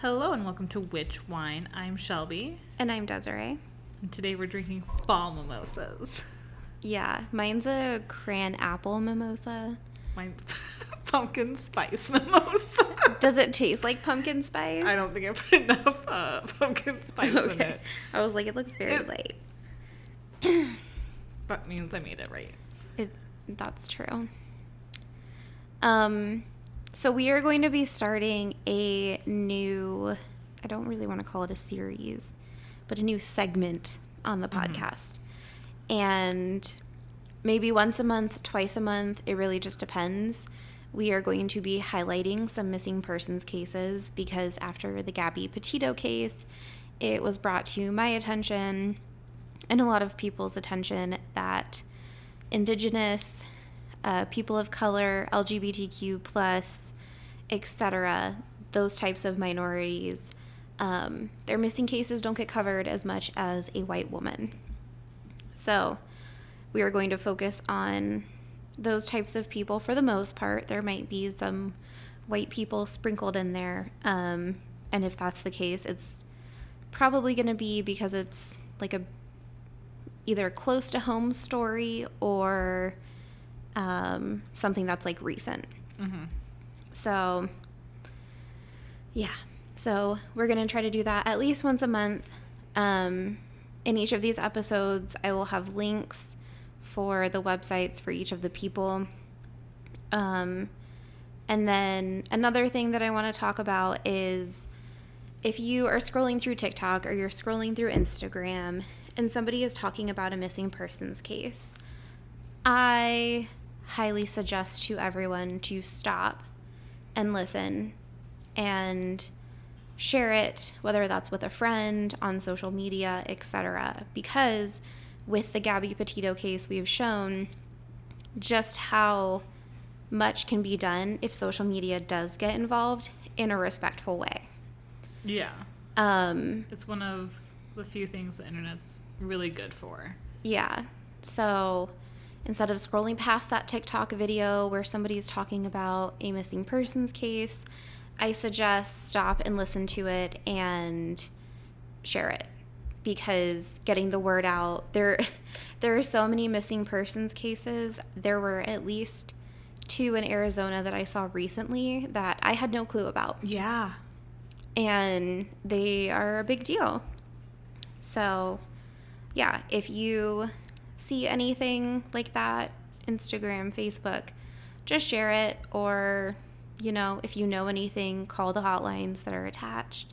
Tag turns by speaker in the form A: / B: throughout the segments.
A: Hello and welcome to Witch Wine. I'm Shelby,
B: And I'm Desiree.
A: and today we're drinking fall mimosas.
B: Yeah, mine's a cran apple mimosa.
A: Mine's pumpkin spice mimosa.
B: Does it taste like pumpkin spice?
A: I don't think I put enough uh, pumpkin spice in it.
B: I was like, it looks very
A: It-
B: light.
A: That means I made it right.
B: It, that's true. Um, so we are going to be starting a new, I don't really want to call it a series, but a new segment on the
A: Mhm.
B: podcast. And maybe once a month, twice a month, it really just depends. We are going to be highlighting some missing persons cases because after the Gabby Petito case, it was brought to my attention and a lot of people's attention that indigenous uh, people of color lgbtq plus etc those types of minorities um, their missing cases don't get covered as much as a white woman. So we are going to focus on those types of people for the most part. There might be some white people sprinkled in there um, and if that's the case it's probably going to be because it's like a either close to home story or um, something that's like recent.
A: Mm-hmm.
B: So, yeah. So, we're going to try to do that at least once a month. Um, in each of these episodes, I will have links for the websites for each of the people. Um, and then another thing that I want to talk about is if you are scrolling through TikTok or you're scrolling through Instagram and somebody is talking about a missing persons case, I highly suggest to everyone to stop and listen and share it, whether that's with a friend on social media, etc. Because with the Gabby Petito case, we've shown just how much can be done if social media does get involved in a respectful way.
A: Yeah.
B: Um,
A: It's one of the few things the internet's really good for.
B: Yeah. So instead of scrolling past that TikTok video where somebody's talking about a missing persons case, I suggest stop and listen to it and share it because getting the word out there there are so many missing persons cases. There were at least two in Arizona that I saw recently that I had no clue about
A: Yeah.
B: and they are a big deal. So, yeah, if you see anything like that, Instagram, Facebook, just share it or you know, if you know anything, call the hotlines that are attached.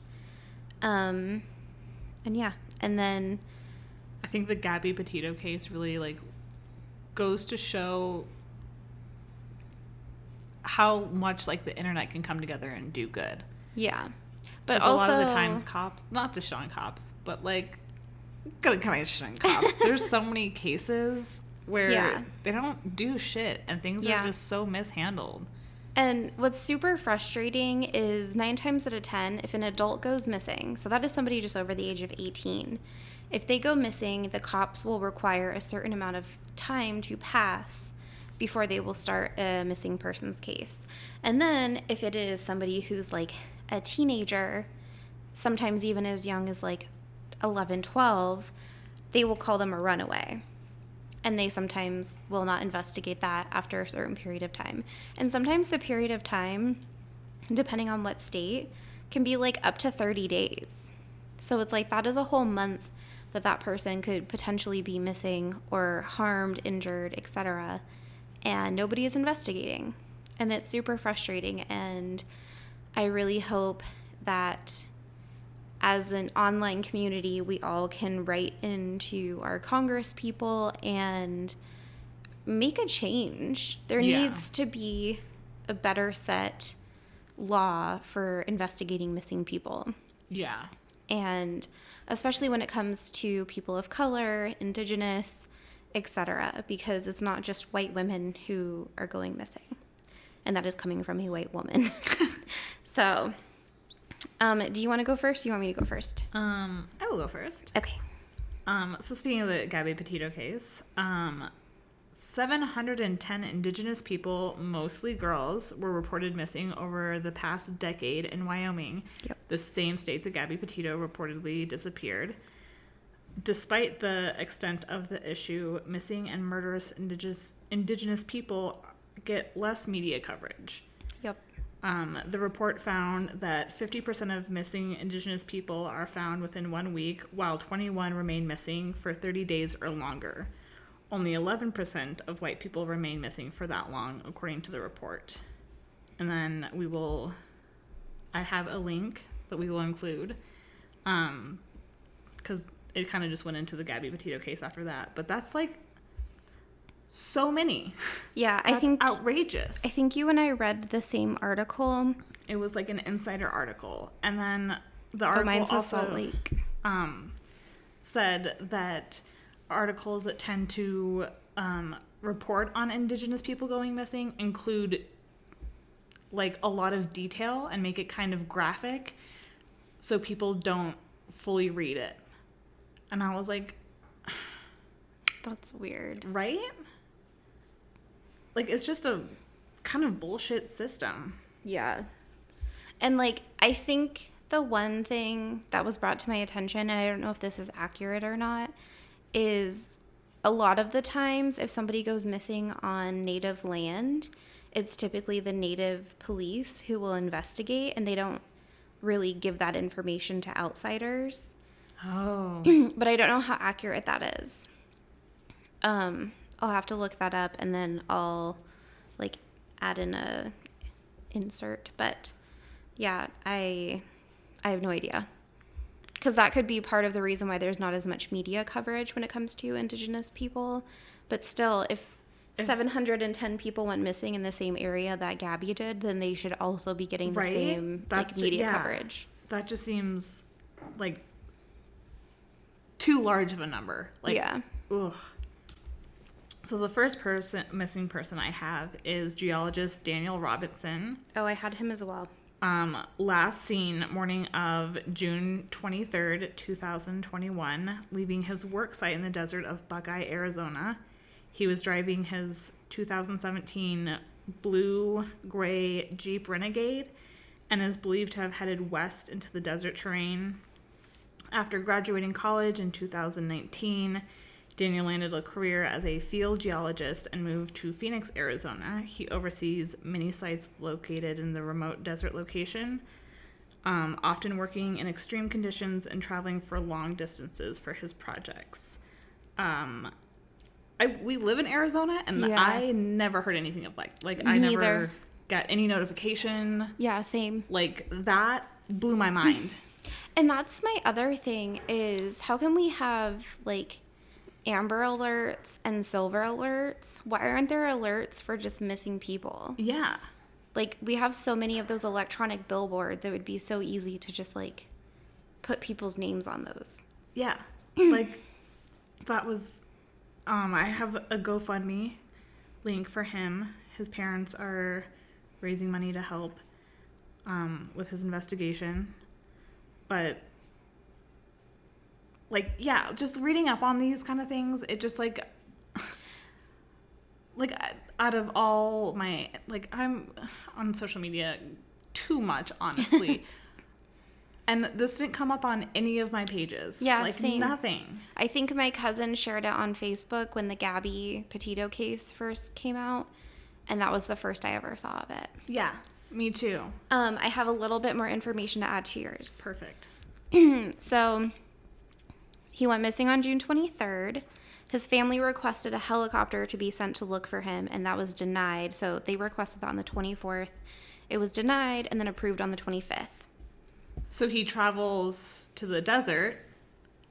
B: Um and yeah, and then
A: I think the Gabby Petito case really like goes to show how much like the internet can come together and do good.
B: yeah. But also
A: a lot of the times cops, not to shun cops, but like gonna kind of shun cops. There's so many cases where
B: Yeah.
A: they don't do shit and things
B: Yeah.
A: are just so mishandled.
B: And what's super frustrating is nine times out of 10, if an adult goes missing, so that is somebody just over the age of 18, if they go missing, the cops will require a certain amount of time to pass before they will start a missing persons case. And then if it is somebody who's like a teenager, sometimes even as young as like 11, 12, they will call them a runaway and they sometimes will not investigate that after a certain period of time. And sometimes the period of time, depending on what state, can be like up to 30 days. So it's like that is a whole month that that person could potentially be missing or harmed, injured, etc. And nobody is investigating. And it's super frustrating and I really hope that as an online community, we all can write into our Congress people and make a change. There
A: Yeah.
B: needs to be a better set law for investigating missing people.
A: Yeah.
B: And especially when it comes to people of color, indigenous, etc., because it's not just white women who are going missing. And that is coming from a white woman. so, um, do you want to go first? Or you want me to go first?
A: Um, I will go first.
B: Okay.
A: Um, so speaking of the Gabby Petito case, um, 710 indigenous people, mostly girls, were reported missing over the past decade in Wyoming.
B: Yep.
A: the same state that Gabby Petito reportedly disappeared. Despite the extent of the issue, missing and murderous indigenous, indigenous people get less media coverage. Um, the report found that 50% of missing Indigenous people are found within one week, while 21 remain missing for 30 days or longer. Only 11% of white people remain missing for that long, according to the report. And then we will, I have a link that we will include, because it kind of just went into the Gabby Petito case after that. But that's like so many.
B: Yeah, I think
A: outrageous.
B: I think you and I read the same article.
A: It was like an insider article, and then the
B: Oh,
A: article
B: mine's
A: also
B: Salt Lake.
A: um, said that articles that tend to um, report on Indigenous people going missing include like a lot of detail and make it kind of graphic, so people don't fully read it. And I was like,
B: That's weird.
A: right? Like it's just a kind of bullshit system.
B: Yeah. And like I think the one thing that was brought to my attention and I don't know if this is accurate or not is a lot of the times if somebody goes missing on native land, it's typically the native police who will investigate and they don't really give that information to outsiders.
A: Oh.
B: but I don't know how accurate that is. Um, I'll have to look that up and then I'll like add in a insert. But yeah, I I have no idea because that could be part of the reason why there's not as much media coverage when it comes to Indigenous people. But still, if
A: If-
B: 710 people went missing in the same area that Gabby did, then they should also be getting the
A: Right?
B: same
A: That's
B: like
A: ju-
B: media
A: yeah.
B: coverage.
A: that just seems like too large of a number. Like,
B: yeah.
A: ugh. So the first person missing person I have is geologist Daniel Robinson.
B: Oh, I had him as well.
A: Um, last seen morning of June 23rd, 2021, leaving his work site in the desert of Buckeye, Arizona. He was driving his 2017 blue gray Jeep Renegade and is believed to have headed west into the desert terrain. After graduating college in 2019, Daniel landed a career as a field geologist and moved to Phoenix, Arizona. He oversees many sites located in the remote desert location, um, often working in extreme conditions and traveling for long distances for his projects. Um, I, we live in Arizona, and
B: Yeah.
A: I never heard anything of like like I never got any notification.
B: Yeah, same.
A: Like that blew my mind.
B: And that's my other thing is how can we have like amber alerts and silver alerts? Why aren't there alerts for just missing people?
A: yeah.
B: Like we have so many of those electronic billboards that would be so easy to just like put people's names on those.
A: Yeah. like that was um I have a GoFundMe link for him. His parents are raising money to help um with his investigation. But like yeah, just reading up on these kind of things, it just like like out of all my like I'm on social media too much honestly. and this didn't come up on any of my pages.
B: Yeah,
A: like
B: same.
A: nothing.
B: I think my cousin shared it on Facebook when the Gabby Petito case first came out, and that was the first I ever saw of it.
A: Yeah, me too.
B: Um, I have a little bit more information to add to yours.
A: Perfect.
B: So he went missing on June 23rd. His family requested a helicopter to be sent to look for him, and that was denied. So they requested that on the 24th. It was denied and then approved on the 25th.
A: So he travels to the desert,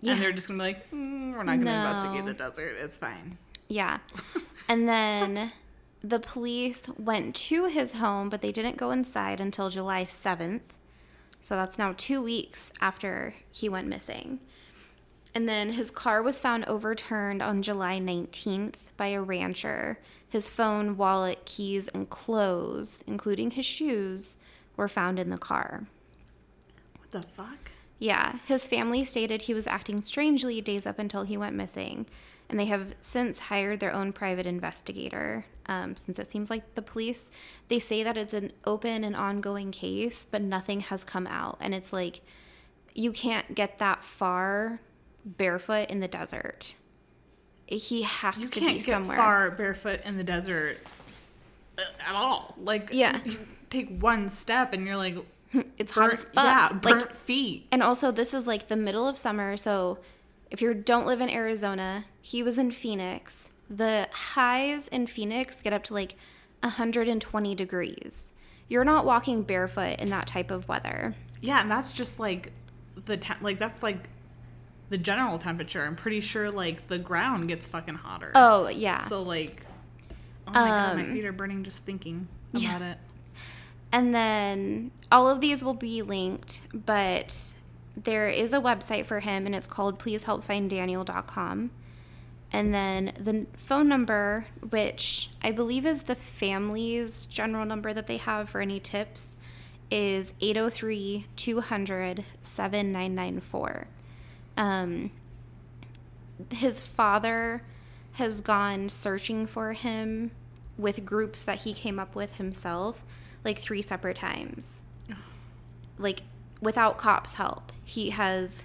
B: Yeah.
A: and they're just gonna be like, mm, "We're not gonna
B: No.
A: investigate the desert. It's fine."
B: Yeah. and then the police went to his home, but they didn't go inside until July 7th. So that's now two weeks after he went missing. And then his car was found overturned on July 19th by a rancher. His phone, wallet, keys, and clothes, including his shoes, were found in the car.
A: What the fuck?
B: Yeah, his family stated he was acting strangely days up until he went missing. and they have since hired their own private investigator. Um, since it seems like the police, they say that it's an open and ongoing case, but nothing has come out. And it's like, you can't get that far barefoot in the desert. He has
A: You
B: to
A: can't
B: be
A: get
B: somewhere.
A: far barefoot in the desert uh, at all. Like,
B: Yeah.
A: you take one step and you're like,
B: It's hot
A: burnt,
B: as fuck.
A: yeah,
B: Like,
A: burnt feet.
B: And also, this is like the middle of summer. So, if you don't live in Arizona, he was in Phoenix. The highs in Phoenix get up to like 120 degrees. You're not walking barefoot in that type of weather.
A: Yeah, and that's just like the like that's like the general temperature. I'm pretty sure like the ground gets fucking hotter.
B: Oh, yeah.
A: So like, oh my god, my
B: Um,
A: feet are burning just thinking
B: yeah.
A: about it.
B: And then all of these will be linked, but there is a website for him and it's called pleasehelpfinddaniel.com. And then the phone number, which I believe is the family's general number that they have for any tips, is 803 200 7994. Um, his father has gone searching for him with groups that he came up with himself like three separate times. Like without cops help he has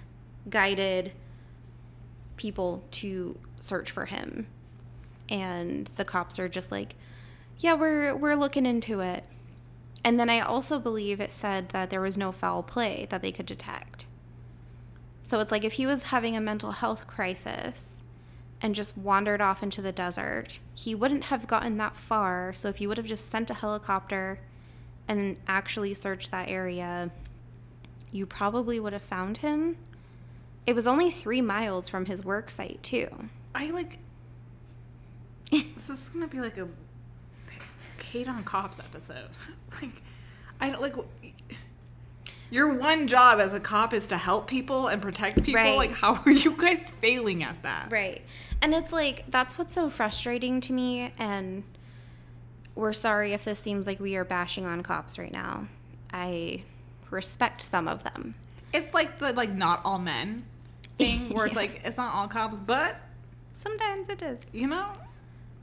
B: guided people to search for him. And the cops are just like yeah we're we're looking into it. And then i also believe it said that there was no foul play that they could detect so it's like if he was having a mental health crisis and just wandered off into the desert, he wouldn't have gotten that far. So if you would have just sent a helicopter and actually searched that area, you probably would have found him. It was only three miles from his work site, too.
A: I like. this is gonna be like a hate on cops episode. like, I don't like. Your one job as a cop is to help people and protect people.
B: Right.
A: Like, how are you guys failing at that?
B: Right. And it's like, that's what's so frustrating to me. And we're sorry if this seems like we are bashing on cops right now. I respect some of them.
A: It's like the like not all men thing, where it's like it's not all cops, but
B: Sometimes it is.
A: you know,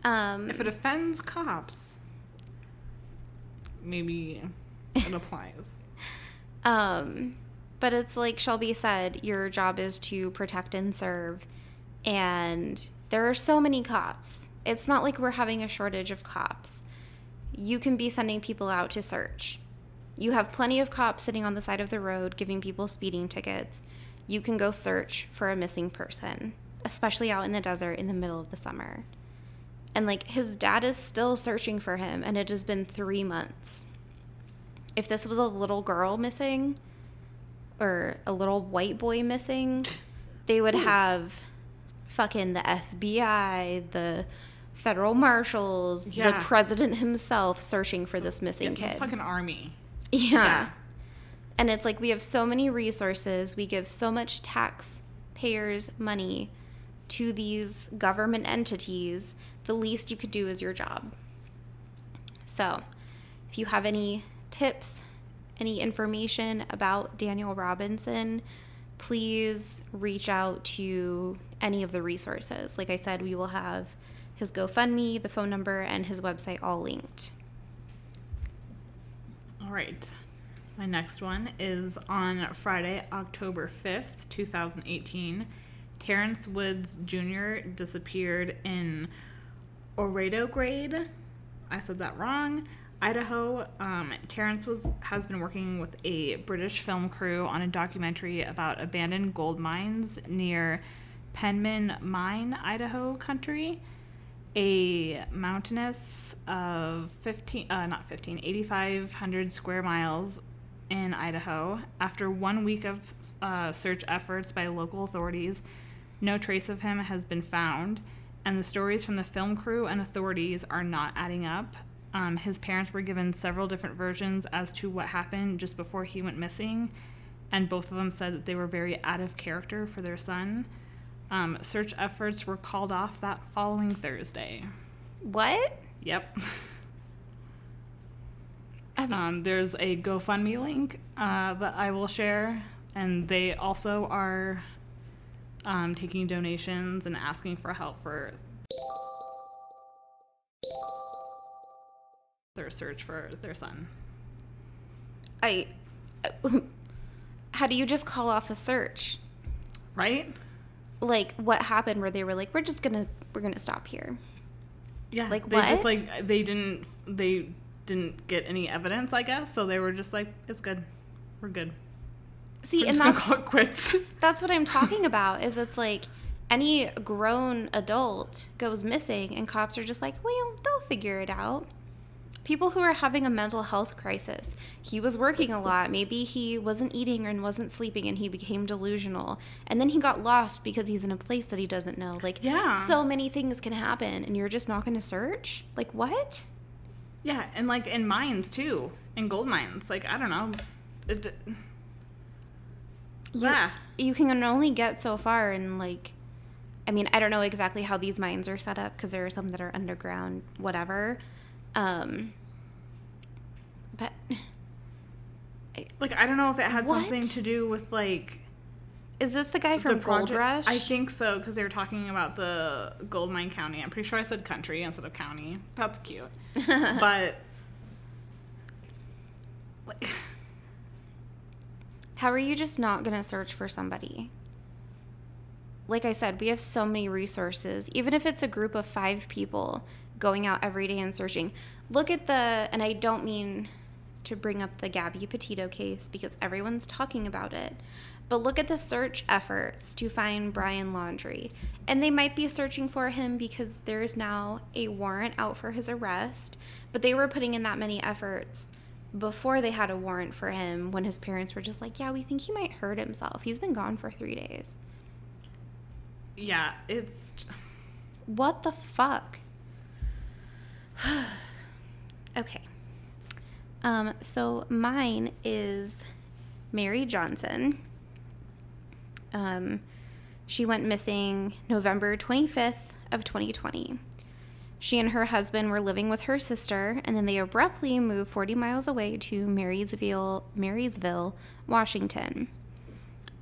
B: Um,
A: if it offends cops, maybe it applies.
B: Um, but it's like Shelby said, your job is to protect and serve. And there are so many cops. It's not like we're having a shortage of cops. You can be sending people out to search. You have plenty of cops sitting on the side of the road giving people speeding tickets. You can go search for a missing person, especially out in the desert in the middle of the summer. And like his dad is still searching for him, and it has been three months if this was a little girl missing or a little white boy missing, they would have fucking the FBI, the federal marshals, the president himself searching for this missing
A: Yeah,
B: kid.
A: fucking army.
B: yeah.
A: Yeah.
B: And it's like we have so many resources, we give so much taxpayers' money to these government entities. The least you could do is your job. So, if you have any tips, any information about Daniel Robinson, please reach out to any of the resources. Like I said, we will have his GoFundMe, the phone number, and his website all linked.
A: All right. My next one is on Friday, October 5th, 2018. Terrence Woods Jr. disappeared in Oredo Grade. I said that wrong. Idaho. Um, Terrence was has been working with a British film crew on a documentary about abandoned gold mines near Penman Mine, Idaho country. A mountainous of 15 uh, not 15 8500 square miles in idaho. After one week of uh, search efforts by local authorities no trace of him has been found. And the stories from the film crew and authorities are not adding up um, his parents were given several different versions as to what happened just before he went missing and both of them said that they were very out of character for their son um, search efforts were called off that following Thursday.
B: What?
A: Yep.
B: Um,
A: Um, there's a GoFundMe link uh, that I will share, and they also are um, taking donations and asking for help for their search for their son.
B: I. How do you just call off a search?
A: Right?
B: Like, what happened where they were like, we're just gonna, we're gonna stop here?
A: Yeah.
B: Like,
A: they just like they didn't they didn't get any evidence, I guess. So they were just like, it's good, we're good.
B: See,
A: We're
B: and
A: just
B: that's
A: call it quits.
B: that's what I'm talking about. Is it's like any grown adult goes missing, and cops are just like, well, they'll figure it out. People who are having a mental health crisis. He was working a lot. Maybe he wasn't eating and wasn't sleeping, and he became delusional. And then he got lost because he's in a place that he doesn't know. Like,
A: Yeah.
B: so many things can happen, and you're just not going to search. Like, what?
A: yeah, and like in mines too, in gold mines. Like I don't know. It,
B: You-
A: yeah.
B: you can only get so far and like i mean i don't know exactly how these mines are set up because there are some that are underground whatever um but
A: Like I don't know if it had something to do with like
B: is this the guy from
A: the
B: gold rush?
A: I think so because they were talking about the gold mine county. I'm pretty sure I said country instead of county. That's cute, but like
B: how are you just not going to search for somebody? Like i said we have so many resources. Even if it's a group of five people going out every day and searching. Look at the and i don't mean to bring up the gabby petito case because everyone's talking about it but look at the search efforts to find brian laundrie. And they might be searching for him because there is now a warrant out for his arrest but they were putting in that many efforts before they had a warrant for him when his parents were just like yeah we think he might hurt himself. He's been gone for three days.
A: Yeah, it's
B: What the fuck? okay. Um, so mine is Mary Johnson. Um, she went missing November 25th of 2020. She and her husband were living with her sister, and then they abruptly moved 40 miles away to Marysville, Marysville, Washington.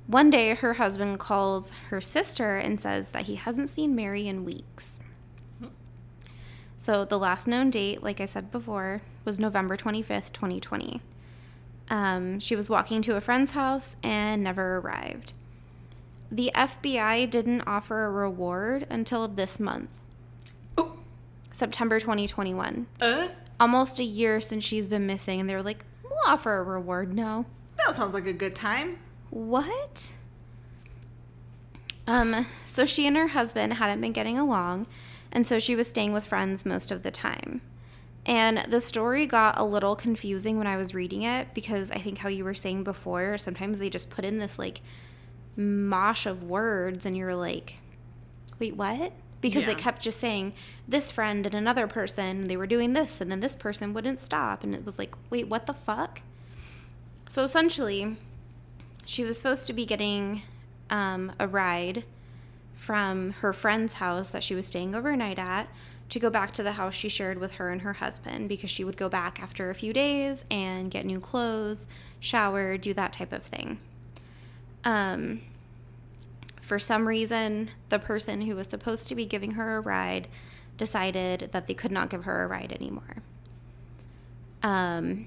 B: One day, her husband calls her sister and says that he hasn't seen Mary in weeks. So, the last known date, like I said before, was November 25th, 2020. Um, she was walking to a friend's house and never arrived. The FBI didn't offer a reward until this month,
A: oh,
B: September 2021.
A: uh,
B: Almost a year since she's been missing, and they were like, we'll offer a reward. No.
A: that sounds like a good time.
B: What? Um, so she and her husband hadn't been getting along, and so she was staying with friends most of the time. And the story got a little confusing when I was reading it because I think how you were saying before, sometimes they just put in this like mosh of words and you're like, wait, what? Because
A: Yeah.
B: they kept just saying this friend and another person, they were doing this, and then this person wouldn't stop. And it was like, wait, what the fuck? So essentially, she was supposed to be getting um, a ride from her friend's house that she was staying overnight at to go back to the house she shared with her and her husband because she would go back after a few days and get new clothes, shower, do that type of thing. Um, for some reason, the person who was supposed to be giving her a ride decided that they could not give her a ride anymore. Um,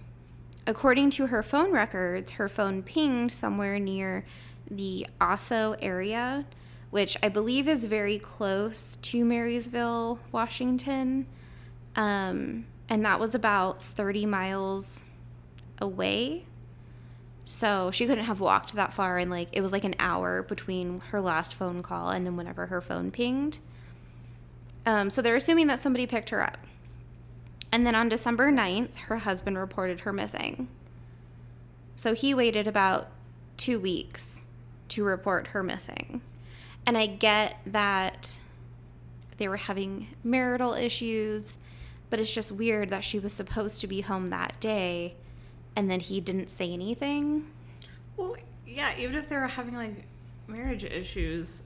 B: according to her phone records, her phone pinged somewhere near the Oso area, which I believe is very close to Marysville, Washington. Um, and that was about 30 miles away. So she couldn't have walked that far, and like it was like an hour between her last phone call and then whenever her phone pinged. Um, so they're assuming that somebody picked her up. And then on December 9th, her husband reported her missing. So he waited about two weeks to report her missing. And I get that they were having marital issues, but it's just weird that she was supposed to be home that day and then he didn't say anything.
A: Well, yeah, even if they were having like marriage issues,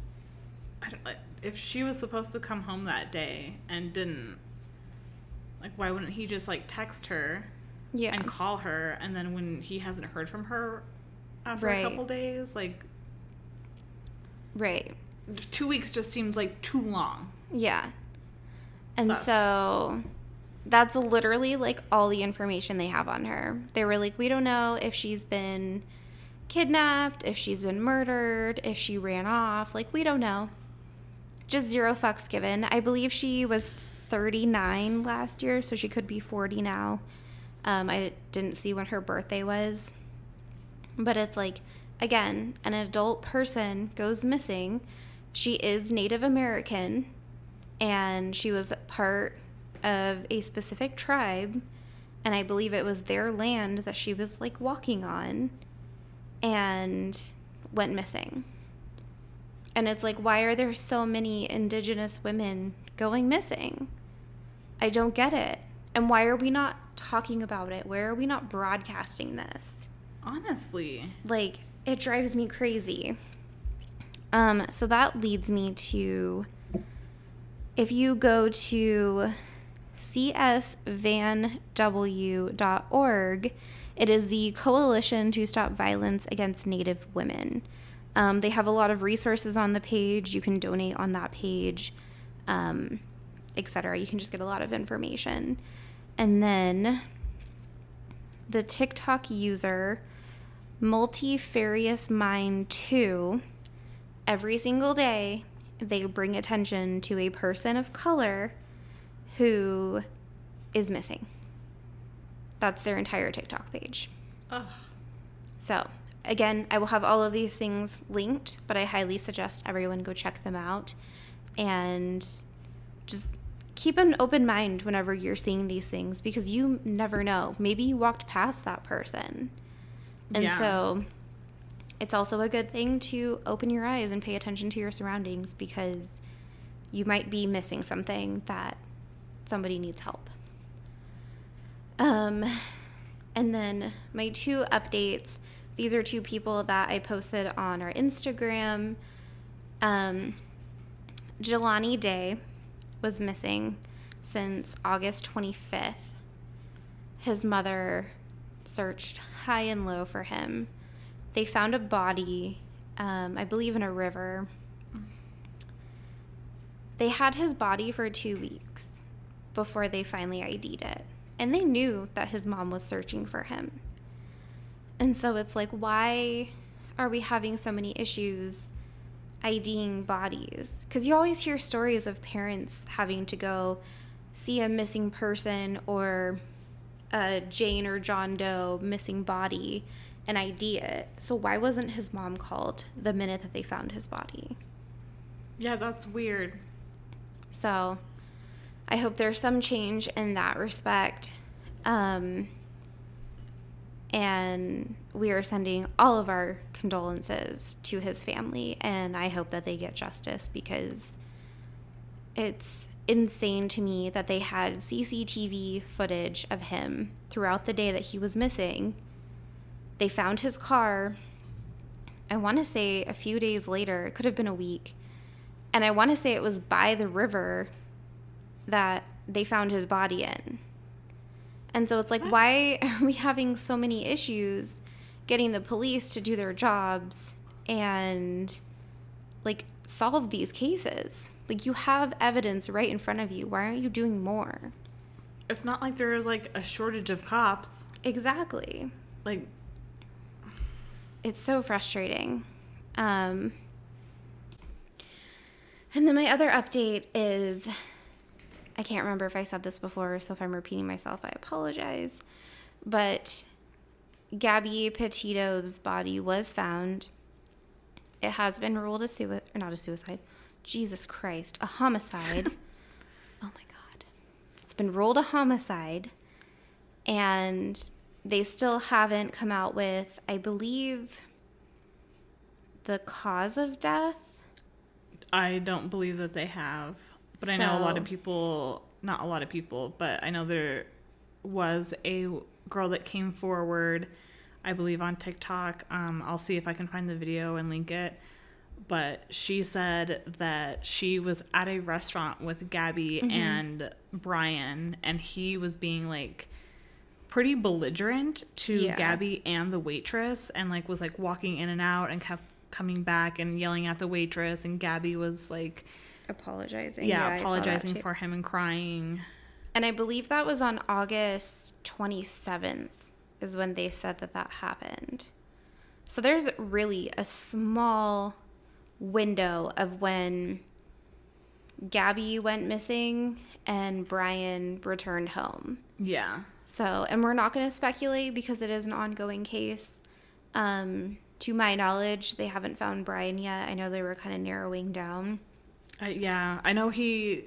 A: I don't, if she was supposed to come home that day and didn't, like, why wouldn't he just like text her
B: Yeah.
A: and call her, and then when he hasn't heard from her after
B: Right.
A: a couple days, like,
B: Right.
A: Two weeks just seems like too long.
B: Yeah. And
A: Sus.
B: so that's literally like all the information they have on her. They were like, we don't know if she's been kidnapped, if she's been murdered, if she ran off. Like, we don't know. Just zero fucks given. I believe she was 39 last year, so she could be 40 now. Um, I didn't see when her birthday was. But it's like, again, an adult person goes missing. She is Native American and she was part of a specific tribe and i believe it was their land that she was like walking on and went missing. And it's like why are there so many indigenous women going missing? I don't get it. And why are we not talking about it? Where are we not broadcasting this?
A: Honestly.
B: like it drives me crazy um so that leads me to if you go to csvanw.org it is the coalition to stop violence against native women. Um, they have a lot of resources on the page. You can donate on that page um, etc you can just get a lot of information. And then the tiktok user multifarious mind 2 every single day they bring attention to a person of color who is missing that's their entire tiktok page
A: Ugh.
B: so again i will have all of these things linked but i highly suggest everyone go check them out and just keep an open mind whenever you're seeing these things because you never know maybe you walked past that person and
A: Yeah.
B: so it's also a good thing to open your eyes and pay attention to your surroundings because you might be missing something that somebody needs help. Um, and then my two updates. These are two people that I posted on our Instagram. Um, Jelani Day was missing since August 25th. His mother searched high and low for him. They found a body, um, I believe, in a river. They had his body for two weeks before they finally ID'd it. And they knew that his mom was searching for him. And so it's like, why are we having so many issues IDing bodies? Because you always hear stories of parents having to go see a missing person or a Jane or John Doe missing body and idea. So why wasn't his mom called the minute that they found his body?
A: Yeah, that's weird.
B: So I hope there's some change in that respect. Um, and we are sending all of our condolences to his family, and I hope that they get justice because it's insane to me that they had CCTV footage of him throughout the day that he was missing. They found his car, I want to say a few days later, it could have been a week, and I want to say it was by the river that they found his body in. And so it's like,
A: What?
B: why are we having so many issues getting the police to do their jobs and like solve these cases? Like, you have evidence right in front of you. Why aren't you doing more?
A: It's not like there's like a shortage of cops.
B: Exactly.
A: Like,
B: It's so frustrating. Um, and then my other update is I can't remember if I said this before, so if I'm repeating myself, I apologize. But Gabby Petito's body was found. It has been ruled a suicide, or not a suicide. Jesus Christ, a homicide. oh my God. It's been ruled a homicide. And they still haven't come out with, I believe, the cause of death.
A: I don't believe that they have. But I know a lot of people, not a lot of people, but I know there was a girl that came forward, I believe on TikTok. Um, I'll see if I can find the video and link it. But she said that she was at a restaurant with Gabby
B: Mm-hmm.
A: and Brian, and he was being like pretty belligerent to
B: Yeah.
A: Gabby and the waitress, and like was like walking in and out and kept coming back and yelling at the waitress, and Gabby was like,
B: Apologizing.
A: yeah,
B: that
A: apologizing for him and crying.
B: And I believe that was on August 27th, is when they said that that happened. So there's really a small window of when Gabby went missing and Brian returned home.
A: Yeah.
B: So, and we're not going to speculate because it is an ongoing case. Um, to my knowledge, they haven't found Brian yet. I know they were kind of narrowing down.
A: I, yeah, I know he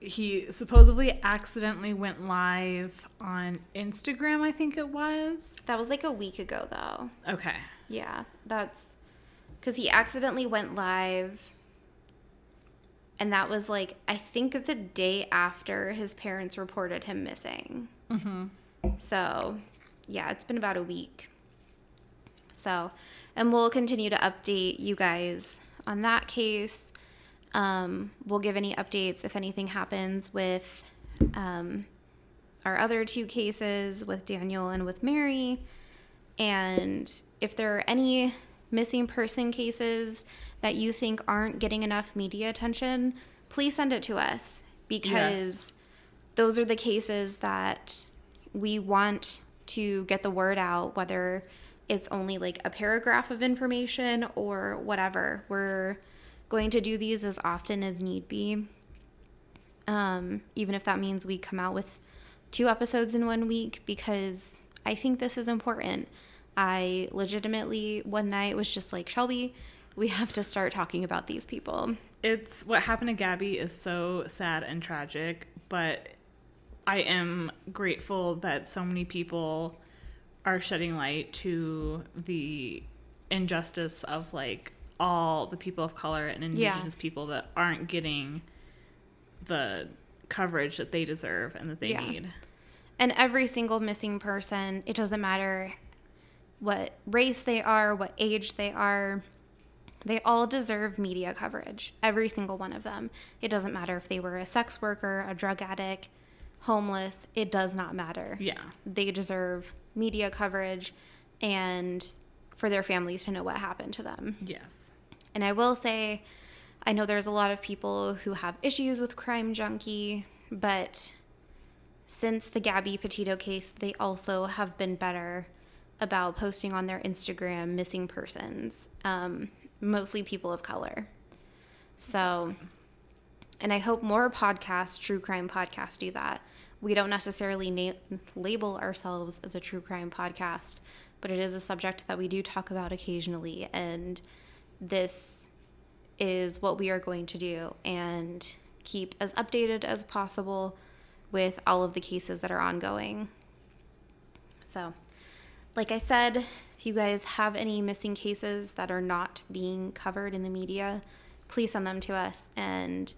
A: he supposedly accidentally went live on Instagram, I think it was.
B: That was like a week ago, though.
A: Okay.
B: Yeah, that's because he accidentally went live. And that was like, I think the day after his parents reported him missing.
A: Mm-hmm.
B: So, yeah, it's been about a week. So, and we'll continue to update you guys on that case. Um, we'll give any updates if anything happens with um, our other two cases with Daniel and with Mary. And if there are any missing person cases that you think aren't getting enough media attention, please send it to us because
A: Yes.
B: Those are the cases that we want to get the word out, whether it's only like a paragraph of information or whatever. We're going to do these as often as need be. Um, even if that means we come out with two episodes in one week, because I think this is important. I legitimately, one night, was just like, Shelby, we have to start talking about these people.
A: It's what happened to Gabby is so sad and tragic, but I am grateful that so many people are shedding light to the injustice of like all the people of color and
B: Yeah.
A: indigenous people that aren't getting the coverage that they deserve and that they
B: Yeah.
A: need.
B: And every single missing person, it doesn't matter what race they are, what age they are, they all deserve media coverage. Every single one of them. It doesn't matter if they were a sex worker, a drug addict, homeless, it does not matter.
A: Yeah.
B: They deserve media coverage and for their families to know what happened to them.
A: Yes.
B: And I will say, I know there's a lot of people who have issues with Crime Junkie, but since the Gabby Petito case, they also have been better about posting on their Instagram missing persons, um, mostly people of color. So, and I hope more podcasts, true crime podcasts, do that. We don't necessarily na- label ourselves as a true crime podcast, but it is a subject that we do talk about occasionally. And this is what we are going to do and keep as updated as possible with all of the cases that are ongoing. So, like I said, if you guys have any missing cases that are not being covered in the media, please send them to us and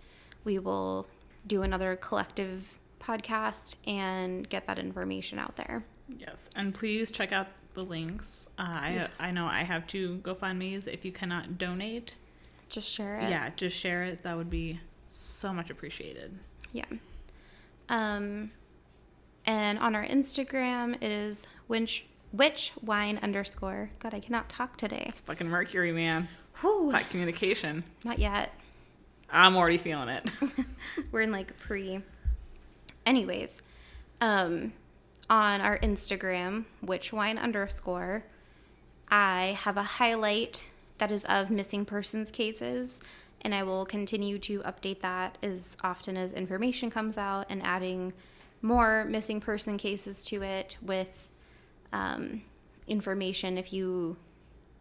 B: we will do another collective podcast and get that information out there.
A: Yes, and please check out the links. Uh, I I know I have two GoFundmes. If you cannot donate,
B: Just share it.
A: yeah, just share it. That would be so much appreciated.
B: Yeah. Um, and on our Instagram, it is winch, witch wine underscore. God, I cannot talk today.
A: It's fucking Mercury, man.
B: Whew.
A: That communication.
B: Not yet.
A: I'm already feeling it.
B: We're in like pre. Anyways, um, on our Instagram, witch wine underscore, I have a highlight that is of missing persons cases, and I will continue to update that as often as information comes out and adding more missing person cases to it with um, information if you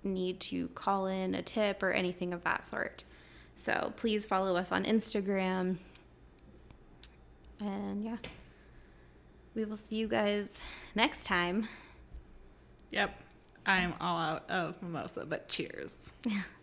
B: need to call in a tip or anything of that sort. So please follow us on Instagram. And yeah, we will see you guys next time.
A: yep. I'm all out of mimosa, but cheers.